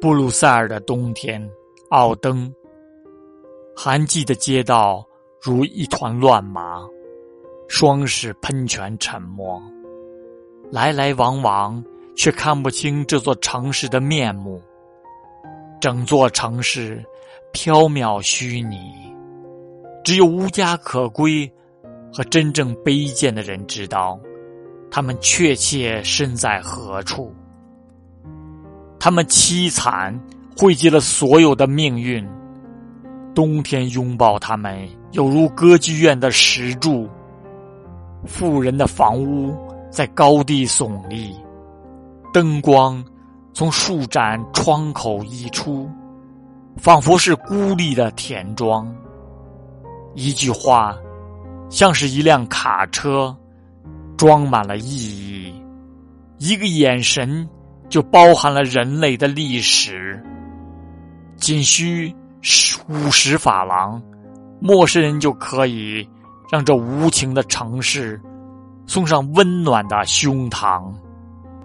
布鲁塞尔的冬天，奥登。寒季的街道如一团乱麻，双室喷泉沉默，来来往往却看不清这座城市的面目。整座城市缥缈虚拟，只有无家可归和真正卑贱的人知道，他们确切身在何处。他们凄惨，汇集了所有的命运。冬天拥抱他们，有如歌剧院的石柱。富人的房屋在高地耸立，灯光从数盏窗口溢出，仿佛是孤立的田庄。一句话，像是一辆卡车，装满了意义；一个眼神。就包含了人类的历史。仅需五十法郎，陌生人就可以让这无情的城市送上温暖的胸膛。